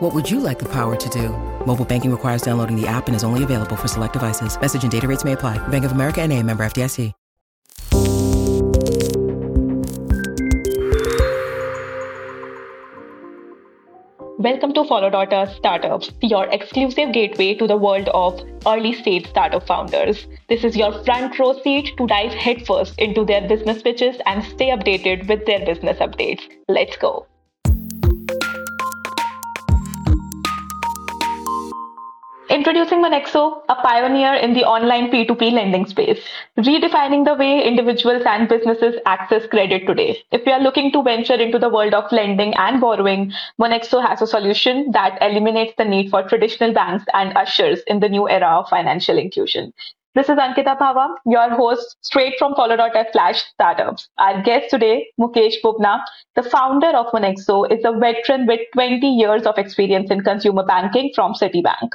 What would you like the power to do? Mobile banking requires downloading the app and is only available for select devices. Message and data rates may apply. Bank of America and a member FDIC. Welcome to Follow Daughter Startups, your exclusive gateway to the world of early stage startup founders. This is your front row seat to dive headfirst into their business pitches and stay updated with their business updates. Let's go. Introducing Monexo, a pioneer in the online P2P lending space, redefining the way individuals and businesses access credit today. If you are looking to venture into the world of lending and borrowing, Monexo has a solution that eliminates the need for traditional banks and ushers in the new era of financial inclusion. This is Ankita Pahwa, your host straight from Follow.f Flash Startups. Our guest today, Mukesh Bubna, the founder of Monexo, is a veteran with 20 years of experience in consumer banking from Citibank.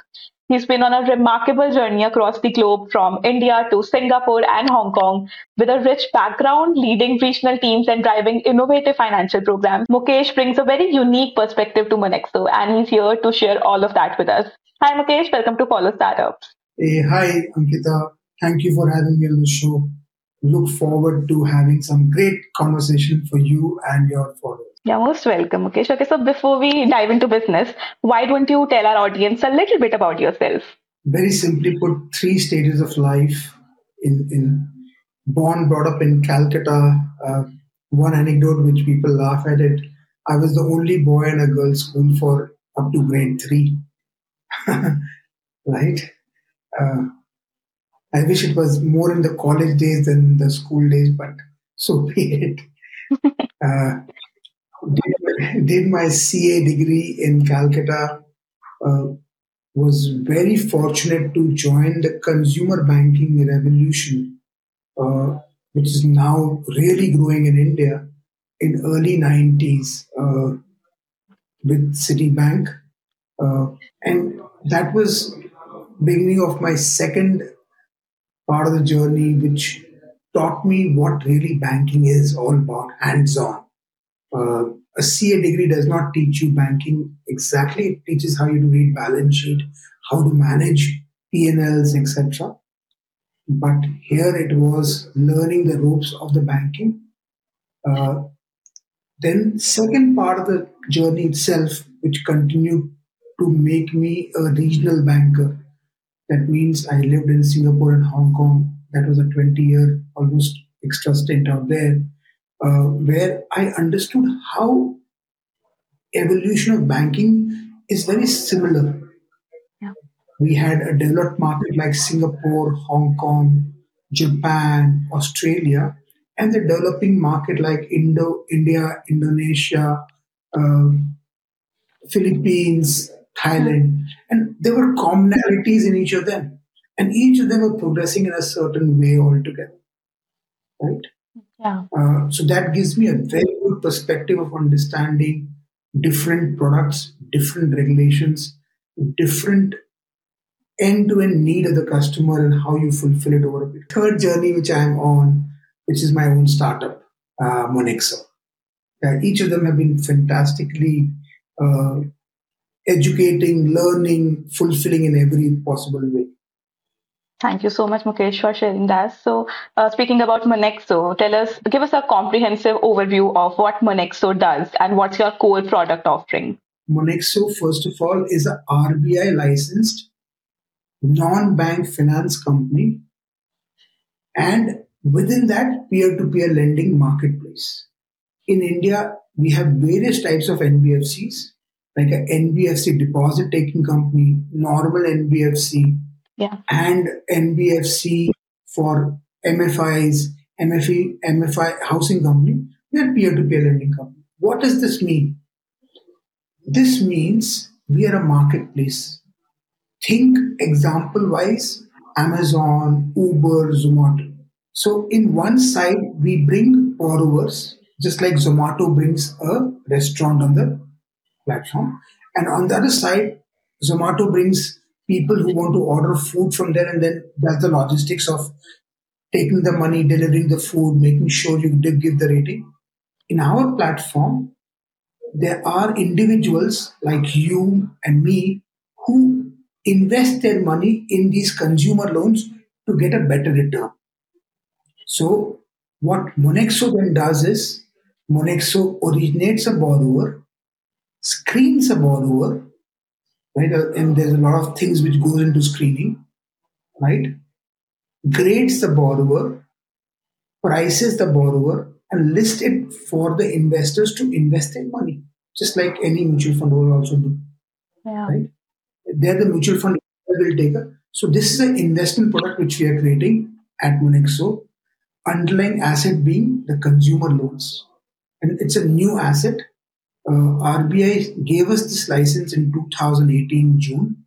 He's been on a remarkable journey across the globe from India to Singapore and Hong Kong with a rich background leading regional teams and driving innovative financial programs. Mukesh brings a very unique perspective to Monexo and he's here to share all of that with us. Hi Mukesh, welcome to Follow Startups. Hey, hi Ankita. Thank you for having me on the show. Look forward to having some great conversation for you and your followers. Yeah, most welcome, Mukesh. Okay, so before we dive into business, why don't you tell our audience a little bit about yourself? Very simply put, three stages of life. In, in born, brought up in Calcutta. Uh, one anecdote which people laugh at it. I was the only boy in a girls' school for up to grade three. right? Uh, I wish it was more in the college days than the school days, but so be it. uh, did, my CA degree in Calcutta. Uh, was very fortunate to join the consumer banking revolution, uh, which is now really growing in India in early 90s uh, with Citibank. Uh, and that was beginning of my second part of the journey, which taught me what really banking is all about, hands-on. A CA degree does not teach you banking exactly. It teaches how you to read balance sheet, how to manage P&Ls, etc. But here it was learning the ropes of the banking. Uh, then second part of the journey itself, which continued to make me a regional banker. That means I lived in Singapore and Hong Kong. That was a 20 year almost extra stint out there uh, where I understood how evolution of banking is very similar. Yeah. We had a developed market like Singapore, Hong Kong, Japan, Australia, and the developing market like Indo, India, Indonesia, um, Philippines, Thailand, and there were commonalities in each of them, and each of them were progressing in a certain way altogether, right? Yeah. Uh, so that gives me a very good perspective of understanding different products, different regulations, different end-to-end need of the customer and how you fulfill it over a period. Third journey which I'm on, which is my own startup, uh, Monexo. Uh, each of them have been fantastically uh, educating, learning, fulfilling in every possible way. Thank you so much, Mukesh, for sharing that. So, uh, speaking about Monexo, tell us, give us a comprehensive overview of what Monexo does and what's your core product offering. Monexo, first of all, is a RBI licensed non-bank finance company, and within that, peer-to-peer lending marketplace. In India, we have various types of NBFCs, like an NBFC deposit taking company, normal NBFC, yeah. and NBFC for MFIs, MFE, MFI housing company, they're peer-to-peer lending company. What does this mean? This means we are a marketplace. think example wise Amazon, Uber, Zomato. So, in one side, we bring borrowers, just like Zomato brings a restaurant on the platform. And on the other side, Zomato brings people who want to order food from there and then that's the logistics of taking the money, delivering the food, making sure you give the rating. In our platform, there are individuals like you and me who invest their money in these consumer loans to get a better return. So, what Monexo then does is Monexo originates a borrower, screens a borrower, right? Uh, and there's a lot of things which goes into screening, right? Grades the borrower, prices the borrower, and list it for the investors to invest their money, just like any mutual fund will also do. Yeah. Right? They're the mutual fund will take a. So this is an investment product which we are creating at Monexo. Underlying asset being the consumer loans, and it's a new asset. Uh, RBI gave us this license in 2018 June,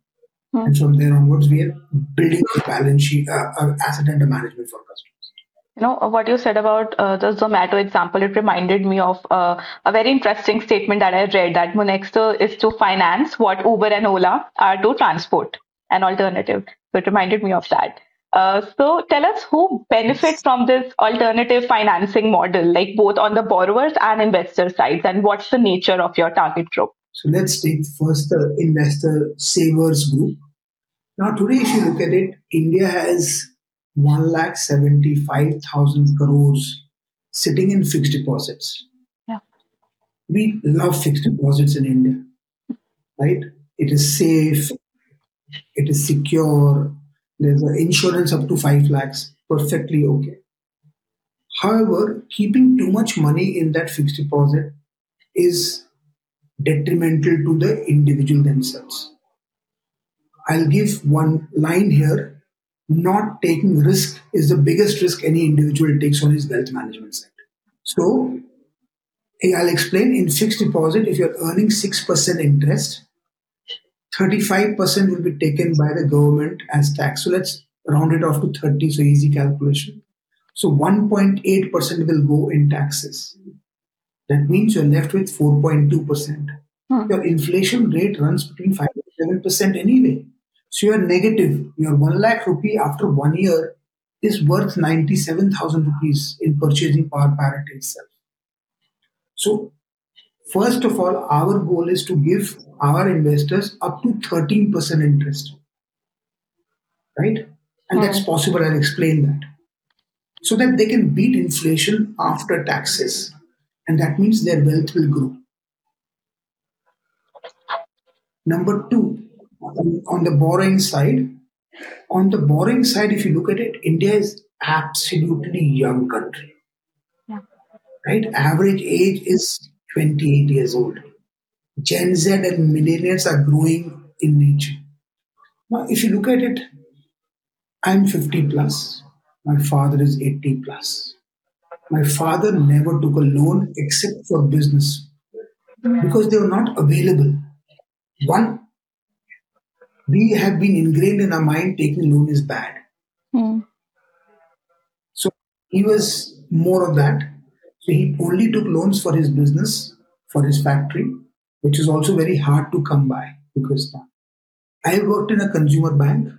hmm. and from there onwards we are building a balance sheet, uh, uh, asset under management for customers. You know what you said about uh, the zomato example it reminded me of uh, a very interesting statement that i read that monexo is to finance what uber and ola are to transport an alternative. So it reminded me of that uh, so tell us who benefits from this alternative financing model like both on the borrowers and investor sides and what's the nature of your target group so let's take first the investor savers group now today if you look at it india has 1 lakh 75,000 crores sitting in fixed deposits. Yeah. We love fixed deposits in India, right? It is safe, it is secure, there's an insurance up to 5 lakhs, perfectly okay. However, keeping too much money in that fixed deposit is detrimental to the individual themselves. I'll give one line here not taking risk is the biggest risk any individual takes on his wealth management side. So, I'll explain in fixed deposit, if you're earning 6% interest, 35% will be taken by the government as tax. So let's round it off to 30, so easy calculation. So 1.8% will go in taxes. That means you're left with 4.2%. Hmm. Your inflation rate runs between 5 to 7% anyway. So you're negative, your 1 lakh rupee after one year is worth 97,000 rupees in purchasing power parity itself. So, first of all, our goal is to give our investors up to 13% interest. Right? And hmm. that's possible. I'll explain that. So that they can beat inflation after taxes. And that means their wealth will grow. Number two, on the borrowing side, on the borrowing side, if you look at it, India is absolutely young country. Yeah. Right? Average age is 28 years old. Gen Z and millennials are growing in nature. Now, if you look at it, I'm 50 plus. My father is 80 plus. My father never took a loan except for business because they were not available. One, we have been ingrained in our mind taking loan is bad. Mm. So he was more of that. He only took loans for his business, for his factory, which is also very hard to come by because I worked in a consumer bank.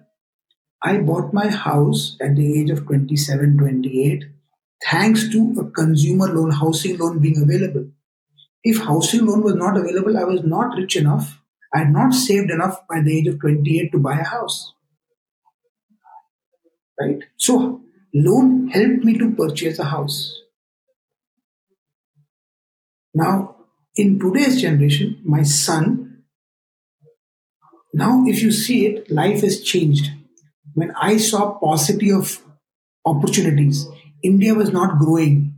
I bought my house at the age of 27, 28, thanks to a consumer loan, housing loan being available. If housing loan was not available, I was not rich enough I had not saved enough by the age of 28 to buy a house. Right? So, loan helped me to purchase a house. Now, in today's generation, my son, now if you see it, life has changed. When I saw paucity of opportunities, India was not growing.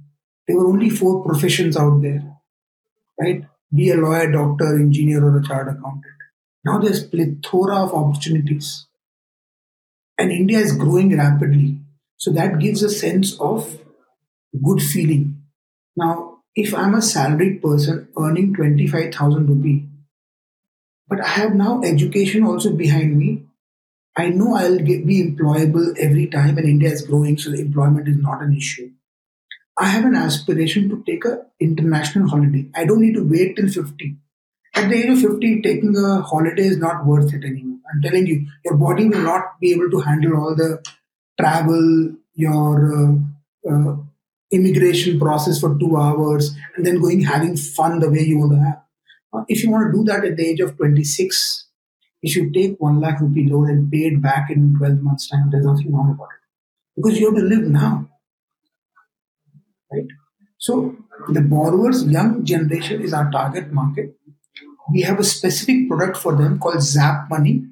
There were only four professions out there, right? be a lawyer, doctor, engineer, or a chartered accountant. Now there's plethora of opportunities. And India is growing rapidly. So that gives a sense of good feeling. Now, if I'm a salaried person earning 25,000 rupee, but I have now education also behind me, I know I'll get, be employable every time, and India is growing, so employment is not an issue. I have an aspiration to take an international holiday. I don't need to wait till 50. At the age of 50, taking a holiday is not worth it anymore. I'm telling you, your body will not be able to handle all the travel, your uh, uh, immigration process for two hours, and then going having fun the way you want to have. Uh, if you want to do that at the age of 26, you should take 1 lakh rupee loan and pay it back in 12 months' time. There's nothing wrong about it. Because you have to live now. Right? So the borrowers, young generation is our target market. We have a specific product for them called Zap Money.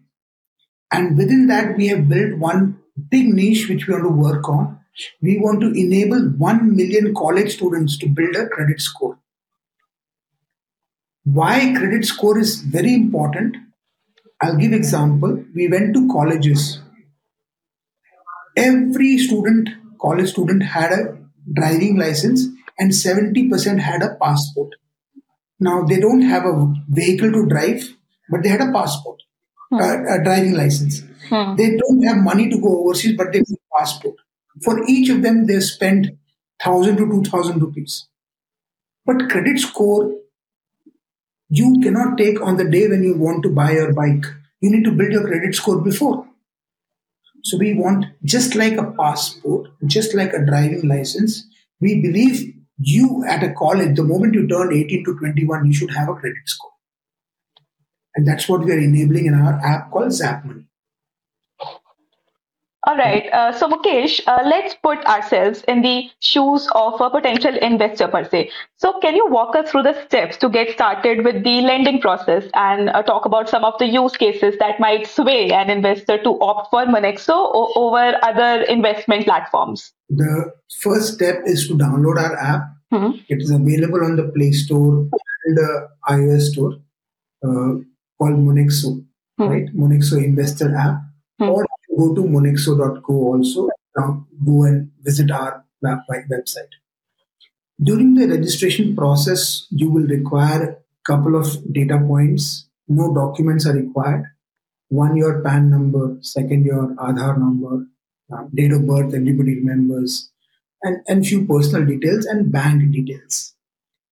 And within that, we have built one big niche which we want to work on. We want to enable 1 million college students to build a credit score. Why credit score is very important? I'll give example. We went to colleges. Every student, college student had a driving license and 70% had a passport. Now they don't have a vehicle to drive, but they had a passport, hmm. a, a, driving license. Hmm. They don't have money to go overseas, but they have a passport. For each of them, they spend thousand to two thousand rupees. But credit score you cannot take on the day when you want to buy your bike. You need to build your credit score before. So we want just like a passport, just like a driving license, we believe you at a college, the moment you turn 18 to 21, you should have a credit score. And that's what we are enabling in our app called Zap Money. All right. Uh, so, Mukesh, uh, let's put ourselves in the shoes of a potential investor per se. So, can you walk us through the steps to get started with the lending process and uh, talk about some of the use cases that might sway an investor to opt for Monexo o- over other investment platforms? The first step is to download our app. Mm-hmm. It is available on the Play Store and the iOS Store uh, called Monexo, mm-hmm. right? Monexo Investor app. Mm-hmm. Or go to monexo.co also. Go and visit our website. During the registration process, you will require a couple of data points. No documents are required. One, your PAN number. Second, your Aadhaar number. Uh, date of birth, everybody remembers. And, and few personal details and bank details.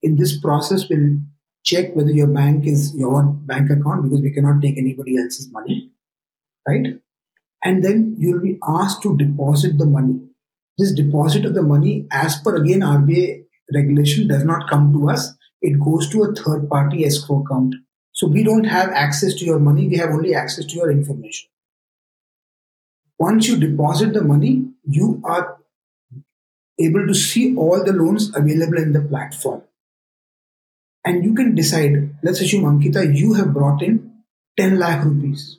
In this process, we'll check whether your bank is your bank account because we cannot take anybody else's money, right? And then you'll be asked to deposit the money. This deposit of the money, as per again RBI regulation, does not come to us. It goes to a third party escrow account. So we don't have access to your money, we have only access to your information. Once you deposit the money, you are able to see all the loans available in the platform. And you can decide, let's assume Ankita, you have brought in 10 lakh rupees.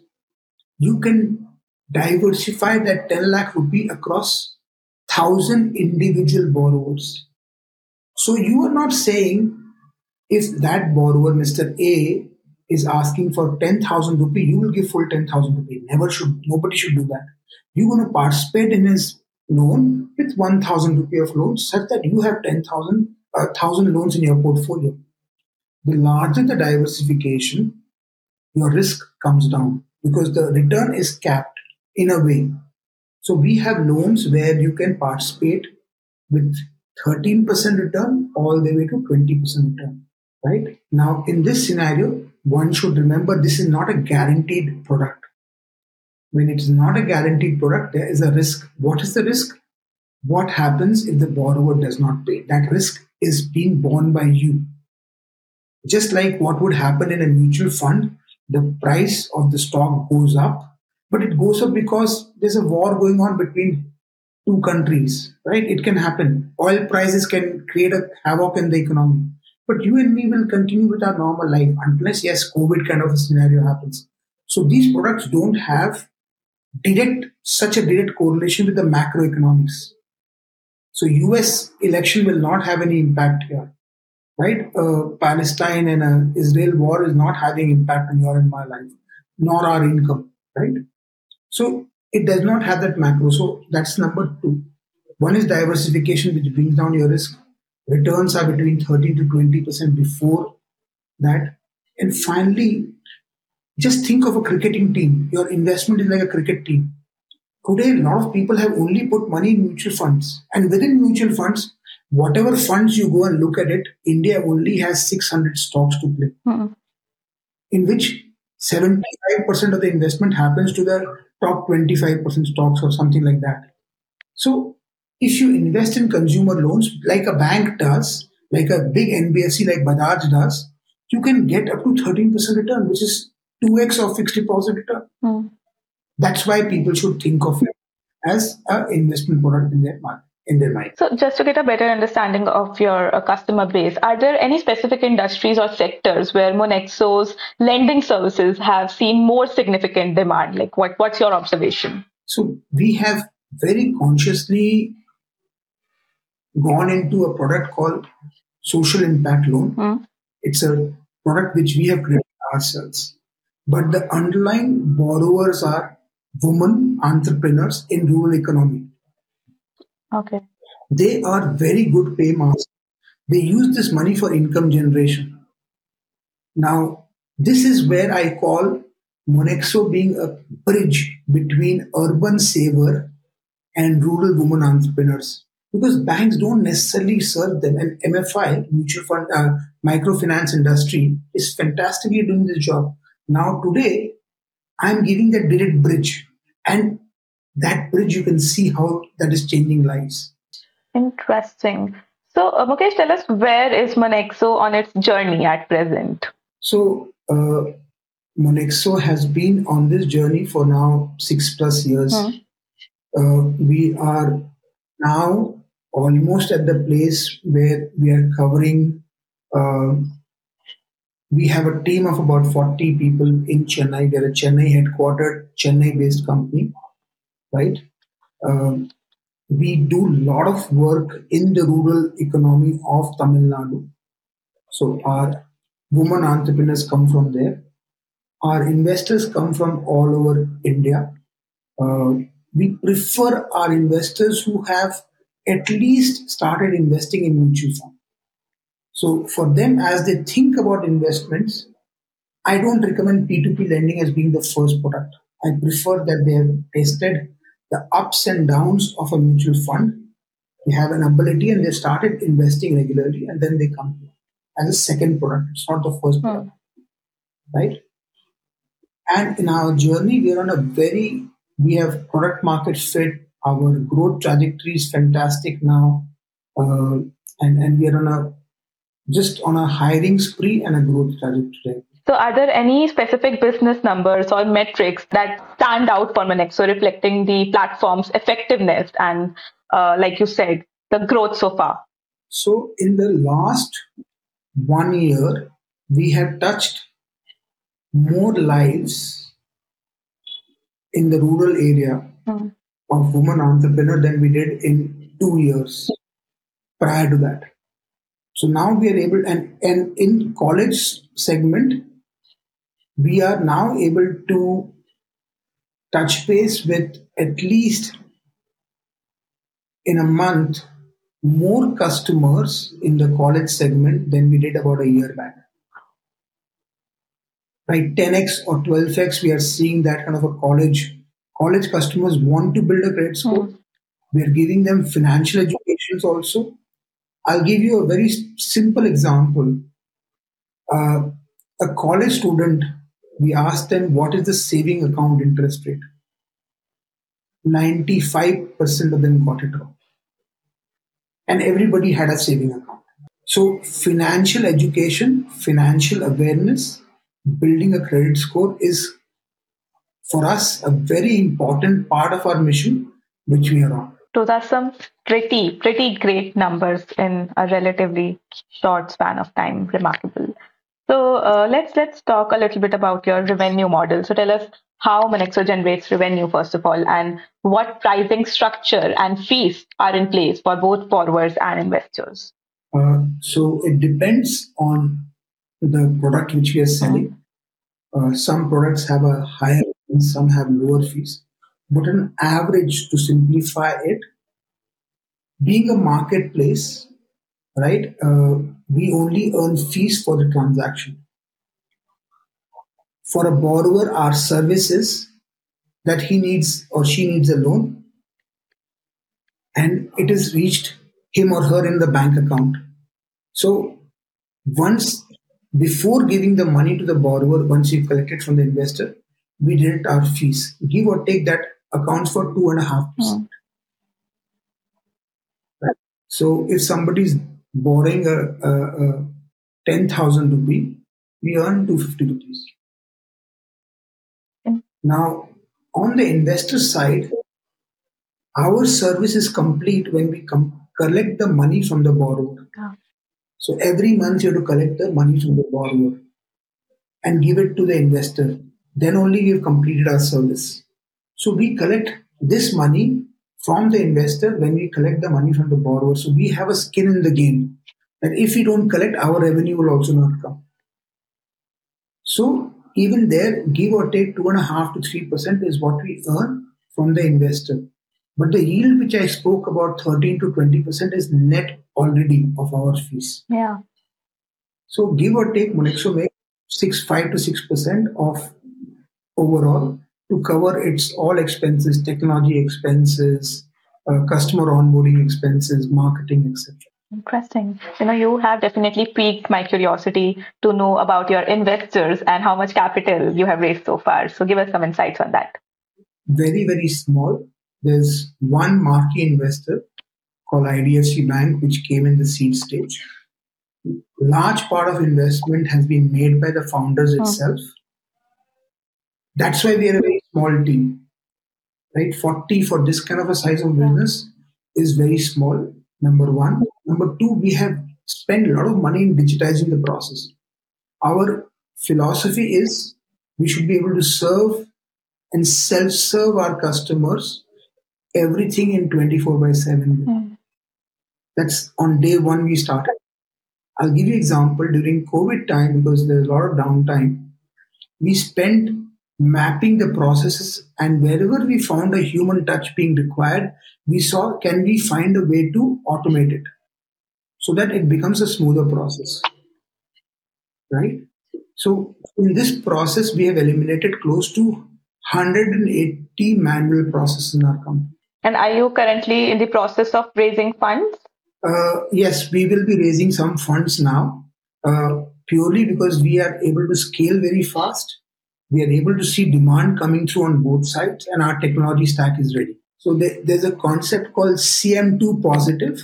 You can diversify that 10 lakh rupee across 1000 individual borrowers. So you are not saying if that borrower, Mr. A, is asking for 10,000 rupee, you will give full 10,000 rupee. Never should, nobody should do that. You're going to participate in his loan with 1,000 rupee of loan such that you have 10,000, uh, 1,000 loans in your portfolio. The larger the diversification, your risk comes down because the return is capped in a way. So we have loans where you can participate with 13% return all the way to 20% return. Right now, in this scenario, one should remember this is not a guaranteed product. When it is not a guaranteed product, there is a risk. What is the risk? What happens if the borrower does not pay? That risk is being borne by you. Just like what would happen in a mutual fund, the price of the stock goes up but it goes up because there's a war going on between two countries, right? It can happen. Oil prices can create a havoc in the economy. But you and me will continue with our normal life unless, yes, COVID kind of a scenario happens. So these products don't have direct, such a direct correlation with the macroeconomics. So US election will not have any impact here, right? Uh, Palestine and uh, Israel war is not having impact on your and my life, nor our income, right? So it does not have that macro. So that's number two. One is diversification, which brings down your risk. Returns are between 13 to 20% before that. And finally, just think of a cricketing team. Your investment is like a cricket team. Today, a lot of people have only put money in mutual funds. And within mutual funds, whatever funds you go and look at it, India only has 600 stocks to play, mm-hmm. in which 75% of the investment happens to the top 25% stocks or something like that. So, if you invest in consumer loans like a bank does, like a big NBFC like Bajaj does, you can get up to 13% return, which is 2x of fixed deposit return. Mm. That's why people should think of it as an investment product in their mind. In their mind. So, just to get a better understanding of your uh, customer base, are there any specific industries or sectors where Monexo's lending services have seen more significant demand? Like, what, what's your observation? So, we have very consciously gone into a product called social impact loan. Mm. It's a product which we have created ourselves. But the underlying borrowers are women entrepreneurs in rural economy. Okay. They are very good paymasters. They use this money for income generation. Now, this is where I call Monexo being a bridge between urban saver and rural women entrepreneurs because banks don't necessarily serve them. And MFI, mutual fund, uh, microfinance industry, is fantastically doing this job. Now, today, I'm giving that direct bridge, and that bridge you can see how that is changing lives. Interesting. So, uh, Mukesh, tell us where is Monexo on its journey at present? So, uh, Monexo has been on this journey for now six plus years. Hmm. Uh, we are now almost at the place where we are covering. Uh, we have a team of about 40 people in Chennai. We're a Chennai headquartered, Chennai based company, right? Um, we do a lot of work in the rural economy of Tamil Nadu. So our women entrepreneurs come from there. Our investors come from all over India. Uh, we prefer our investors who have at least started investing in mutual fund. So for them, as they think about investments, I don't recommend P2P lending as being the first product. I prefer that they have tested the ups and downs of a mutual fund. They have an ability and they started investing regularly and then they come as a second product. It's not the first product. Hmm. Right? And in our journey, we are on a very, we have product market fit our growth trajectory is fantastic now, uh, and and we are on a just on a hiring spree and a growth trajectory. So, are there any specific business numbers or metrics that stand out for Monexo, reflecting the platform's effectiveness and, uh, like you said, the growth so far? So, in the last one year, we have touched more lives in the rural area mm of women entrepreneur than we did in two years prior to that. So now we are able, and, and in college segment, we are now able to touch base with at least in a month more customers in the college segment than we did about a year back. Right, 10x or 12x, we are seeing that kind of a college college customers want to build a credit score. Mm. We are giving them financial educations also. I'll give you a very simple example. Uh, a college student, we asked them what is the saving account interest rate. 95% of them got it wrong. And everybody had a saving account. So, financial education, financial awareness, building a credit score is for us a very important part of our mission, which we are on. Those are some pretty, pretty great numbers in a relatively short span of time. Remarkable. So uh, let's let's talk a little bit about your revenue model. So tell us how Monexo generates revenue first of all, and what pricing structure and fees are in place for both borrowers and investors. Uh, so it depends on the product which we are selling. Uh, some products have a higher and some have lower fees. But on average, to simplify it, being a marketplace, right, uh, we only earn fees for the transaction. for a borrower our services that he needs or she needs a loan and it is reached him or her in the bank account. So once before giving the money to the borrower, once you collect it from the investor, we deduct our fees. Give or take that accounts for two and a half percent. Hmm. So if somebody is borrowing a, a, a 10,000 rupee, we earn 250 rupees. Hmm. Now, on the investor side, our service is complete when we com- collect the money from the borrower. Yeah. So every month you have to collect the money from the borrower and give it to the investor. Then only we have completed our service. So we collect this money from the investor when we collect the money from the borrower. So we have a skin in the game. And if we don't collect, our revenue will also not come. So even there, give or take two and a half to three percent is what we earn from the investor. But the yield which I spoke about, 13 to 20%, is net already of our fees. Yeah. So give or take, Monexo make six, five to six percent of overall to cover its all expenses, technology expenses, uh, customer onboarding expenses, marketing, etc. Interesting. You know, you have definitely piqued my curiosity to know about your investors and how much capital you have raised so far. So give us some insights on that. Very, very small there's one marquee investor called IDFC Bank, which came in the seed stage. Large part of investment has been made by the founders oh. itself. That's why we are a very small team, right? 40 for this kind of a size of business is very small. Number one. Number two, we have spent a lot of money in digitizing the process. Our philosophy is we should be able to serve and self serve our customers everything in 24 by 7. Mm. That's on day one we started. I'll give you example during COVID time because there's a lot of downtime. We spent mapping the processes and wherever we found a human touch being required, we saw can we find a way to automate it so that it becomes a smoother process. Right? So in this process, we have eliminated close to 180 manual processes in our company. And are you currently in the process of raising funds? Uh, yes, we will be raising some funds now, uh, purely because we are able to scale very fast. We are able to see demand coming through on both sides, and our technology stack is ready. So there, there's a concept called CM2 positive,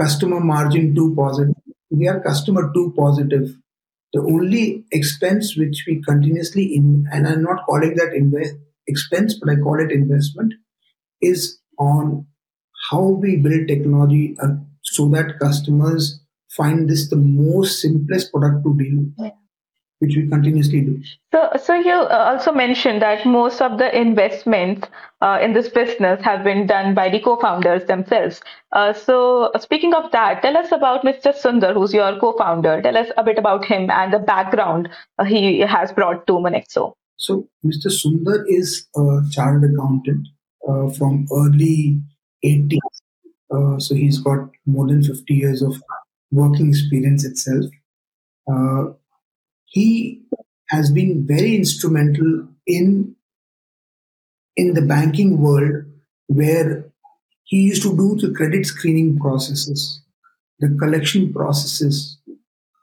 customer margin 2 positive. We are customer 2 positive. The only expense which we continuously in, and I'm not calling that invest expense, but I call it investment, is on how we build technology uh, so that customers find this the most simplest product to deal with. Yeah. Which we continuously do. So, so you uh, also mentioned that most of the investments uh, in this business have been done by the co-founders themselves. Uh, so, speaking of that, tell us about Mr. Sundar, who's your co-founder. Tell us a bit about him and the background uh, he has brought to Monexo. So, Mr. Sundar is a chartered accountant uh, from early 80s. Uh, so he's got more than 50 years of working experience itself. He has been very instrumental in in the banking world where he used to do the credit screening processes, the collection processes,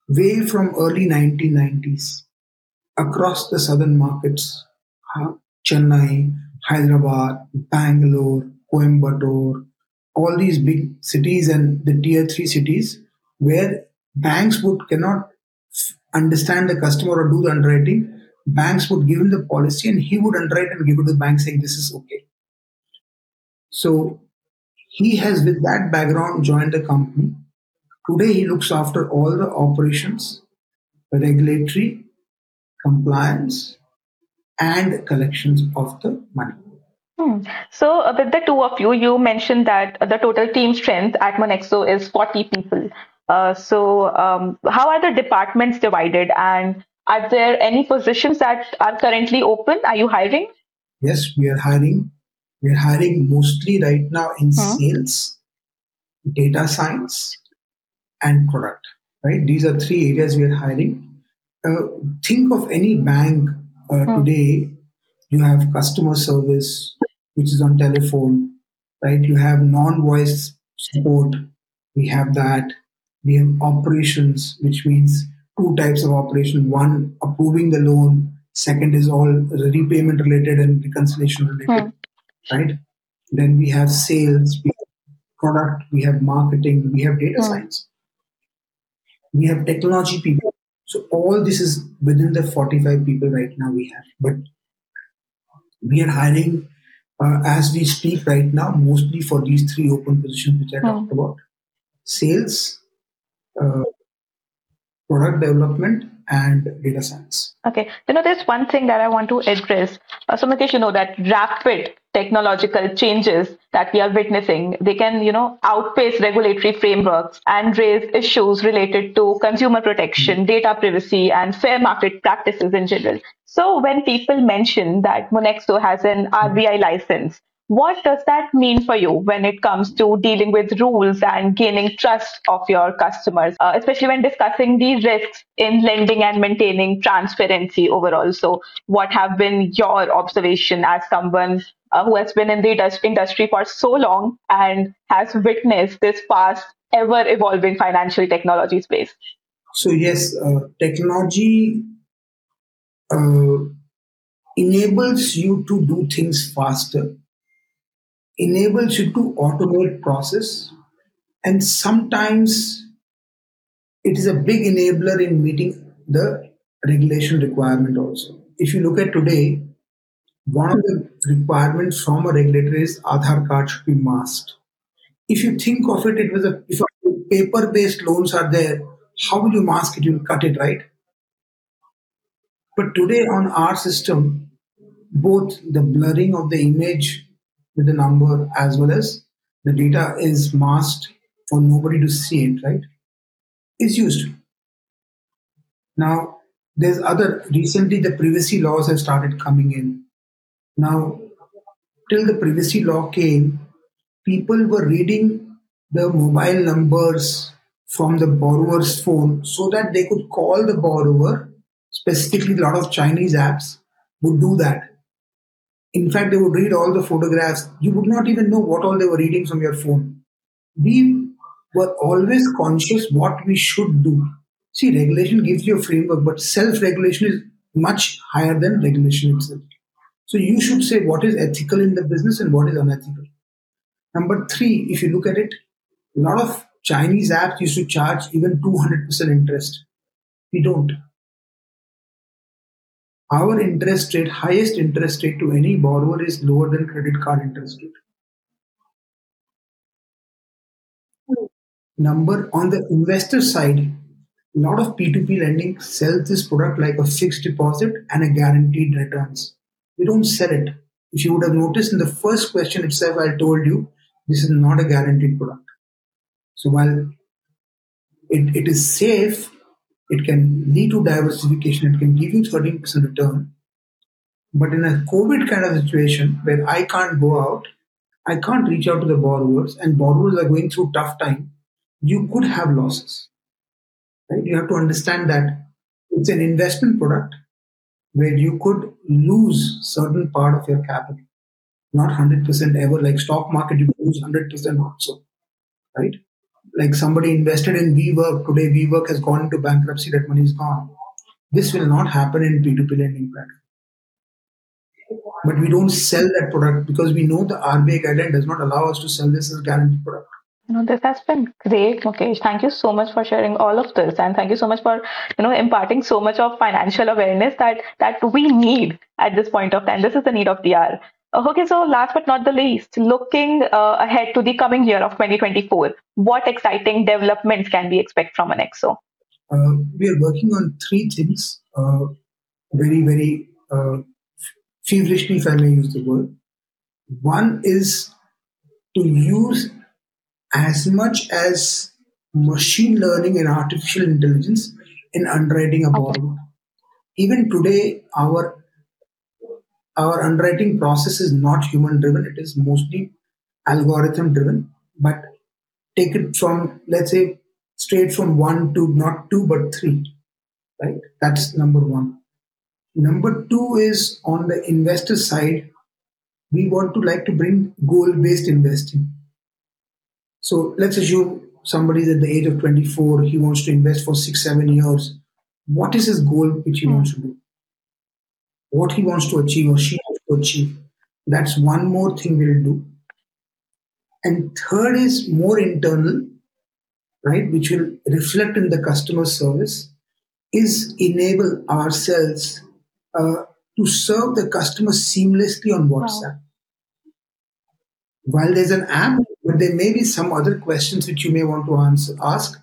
way from early 1990s across the southern markets, uh, Chennai, Hyderabad, Bangalore, Coimbatore, all these big cities and the tier three cities where banks would cannot understand the customer or do the underwriting. Banks would give him the policy and he would underwrite and give it to the bank saying this is okay. So he has, with that background, joined the company. Today he looks after all the operations, regulatory, compliance, and collections of the money. Hmm. So, uh, with the two of you, you mentioned that the total team strength at Monexo is 40 people. Uh, so, um, how are the departments divided, and are there any positions that are currently open? Are you hiring? Yes, we are hiring. We are hiring mostly right now in hmm. sales, data science, and product. Right, these are three areas we are hiring. Uh, think of any bank uh, hmm. today you have customer service, which is on telephone, right? You have non-voice support. We have that. We have operations, which means two types of operation. One, approving the loan. Second is all repayment related and reconciliation related, hmm. right? Then we have sales, we have product, we have marketing, we have data hmm. science, we have technology people. So all this is within the 45 people right now we have. But we are hiring uh, as we speak right now, mostly for these three open positions which I hmm. talked about sales, uh, product development, and data science. Okay. You know, there's one thing that I want to address. Uh, so, Mukesh, you know that rapid technological changes that we are witnessing, they can, you know, outpace regulatory frameworks and raise issues related to consumer protection, mm-hmm. data privacy, and fair market practices in general. So, when people mention that Monexo has an RBI license, what does that mean for you when it comes to dealing with rules and gaining trust of your customers, uh, especially when discussing the risks in lending and maintaining transparency overall? So, what have been your observation as someone uh, who has been in the industry for so long and has witnessed this fast, ever evolving financial technology space? So, yes, uh, technology uh, enables you to do things faster enables you to automate process and sometimes it is a big enabler in meeting the regulation requirement also if you look at today one of the requirements from a regulator is Aadhaar card should be masked. If you think of it, it was a if paper-based loans are there, how will you mask it? You'll cut it, right? But today on our system, both the blurring of the image with the number as well as the data is masked for nobody to see it, right? Is used. Now, there's other, recently the privacy laws have started coming in. Now, till the privacy law came, people were reading the mobile numbers from the borrower's phone so that they could call the borrower. Specifically, a lot of Chinese apps would do that in fact, they would read all the photographs. You would not even know what all they were reading from your phone. We were always conscious what we should do. See, regulation gives you a framework, but self regulation is much higher than regulation itself. So you should say what is ethical in the business and what is unethical. Number three, if you look at it, a lot of Chinese apps used to charge even 200% interest. We don't our interest rate, highest interest rate to any borrower is lower than credit card interest rate. Number on the investor side, a lot of P2P lending sells this product like a fixed deposit and a guaranteed returns. We don't sell it. If you would have noticed in the first question itself, I told you this is not a guaranteed product. So while it, it is safe, it can lead to diversification. It can give you 13% return. But in a COVID kind of situation where I can't go out, I can't reach out to the borrowers, and borrowers are going through tough time, you could have losses. Right? You have to understand that it's an investment product where you could lose certain part of your capital. Not 100% ever, like stock market, you lose 100% also. Right? Like somebody invested in WeWork today, WeWork has gone into bankruptcy, that money is gone. This will not happen in P2P lending platform. But we don't sell that product because we know the RBI guideline does not allow us to sell this as a guaranteed product. You know, this has been great, Mukesh. Thank you so much for sharing all of this, and thank you so much for you know imparting so much of financial awareness that that we need at this point of time. This is the need of the hour. Okay, so last but not the least, looking uh, ahead to the coming year of 2024, what exciting developments can we expect from Monexo? Uh, we are working on three things uh, very, very uh, feverishly, if I may use the word. One is to use as much as machine learning and artificial intelligence in underwriting a borrower. Even today, our our underwriting process is not human driven, it is mostly algorithm driven. But take it from, let's say, straight from one to not two, but three. Right? That's number one. Number two is on the investor side, we want to like to bring goal-based investing. So let's assume somebody's at the age of 24, he wants to invest for six, seven years. What is his goal which he hmm. wants to do? What he wants to achieve or she wants to achieve. That's one more thing we'll do. And third is more internal, right, which will reflect in the customer service, is enable ourselves uh, to serve the customer seamlessly on WhatsApp. Wow. While there's an app, but there may be some other questions which you may want to answer, ask.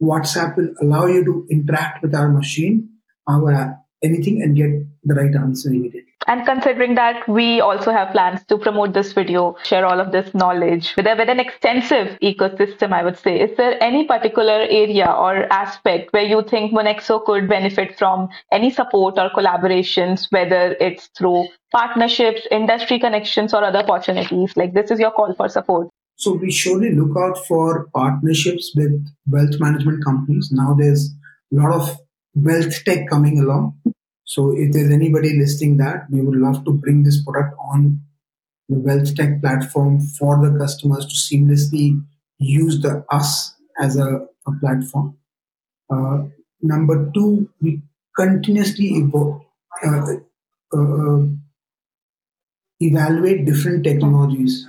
WhatsApp will allow you to interact with our machine, our app, anything, and get the right answer immediately. And considering that we also have plans to promote this video, share all of this knowledge with, a, with an extensive ecosystem, I would say, is there any particular area or aspect where you think Monexo could benefit from any support or collaborations, whether it's through partnerships, industry connections, or other opportunities? Like this is your call for support. So we surely look out for partnerships with wealth management companies. Now there's a lot of wealth tech coming along. So if there's anybody listing that, we would love to bring this product on the wealth tech platform for the customers to seamlessly use the us as a, a platform. Uh, number two, we continuously evo- uh, uh, evaluate different technologies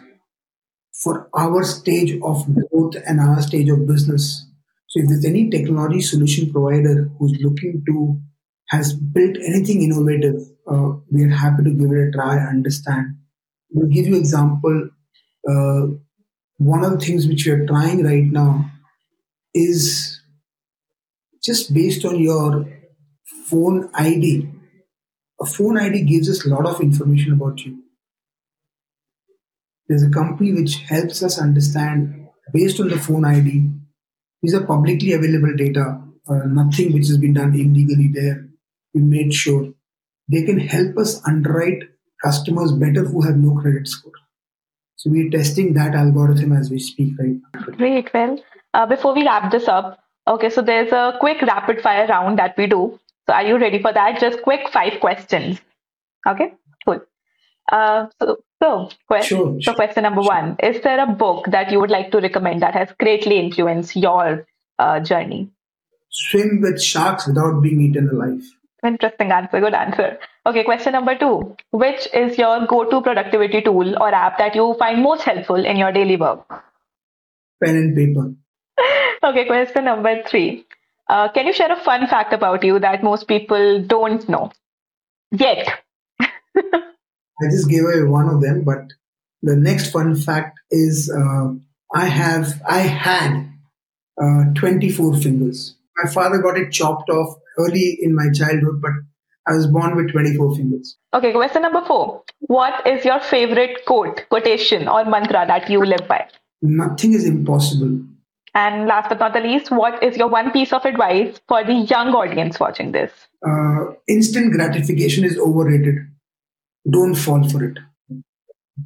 for our stage of growth and our stage of business. So if there's any technology solution provider who's looking to has built anything innovative, uh, we are happy to give it a try, understand. We'll give you example. Uh, one of the things which we are trying right now is just based on your phone ID. A phone ID gives us a lot of information about you. There's a company which helps us understand based on the phone ID. These are publicly available data, uh, nothing which has been done illegally there we made sure they can help us underwrite customers better who have no credit score. So we're testing that algorithm as we speak right now. Great. Well, uh, before we wrap this up, okay, so there's a quick rapid fire round that we do. So are you ready for that? Just quick five questions. Okay, cool. Uh, so, so, question, sure, so question number sure. one Is there a book that you would like to recommend that has greatly influenced your uh, journey? Swim with sharks without being eaten alive. Interesting answer. Good answer. Okay, question number two. Which is your go to productivity tool or app that you find most helpful in your daily work? Pen and paper. okay, question number three. Uh, can you share a fun fact about you that most people don't know yet? I just gave away one of them, but the next fun fact is uh, I have I had uh, 24 fingers. My father got it chopped off early in my childhood, but I was born with 24 fingers. Okay, question number four. What is your favorite quote, quotation, or mantra that you live by? Nothing is impossible. And last but not the least, what is your one piece of advice for the young audience watching this? Uh, instant gratification is overrated. Don't fall for it.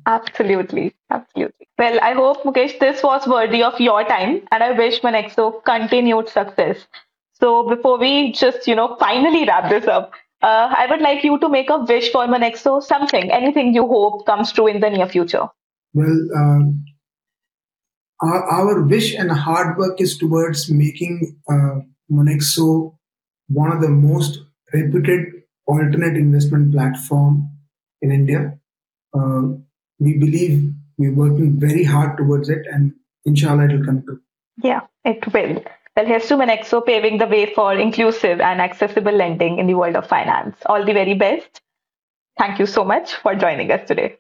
Absolutely. Absolutely. Well, I hope, Mukesh, this was worthy of your time, and I wish Monexo continued success. So before we just, you know, finally wrap this up, uh, I would like you to make a wish for Monexo, something, anything you hope comes true in the near future. Well, um, our, our wish and hard work is towards making uh, Monexo one of the most reputed alternate investment platform in India. Uh, we believe we're working very hard towards it, and inshallah, it will come true. Yeah, it will. Well, here's to paving the way for inclusive and accessible lending in the world of finance. All the very best. Thank you so much for joining us today.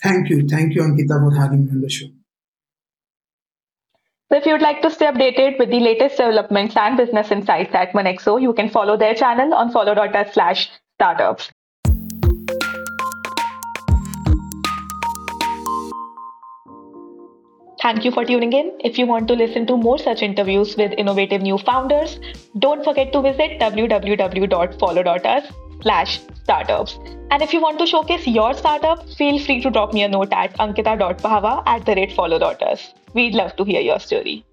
Thank you. Thank you, Ankita, for having me on the show. So if you'd like to stay updated with the latest developments and business insights at Monexo, you can follow their channel on follow.us slash startups. Thank you for tuning in. If you want to listen to more such interviews with innovative new founders, don't forget to visit www.follow.us slash startups. And if you want to showcase your startup, feel free to drop me a note at ankita.pahwa at the rate follow.us. We'd love to hear your story.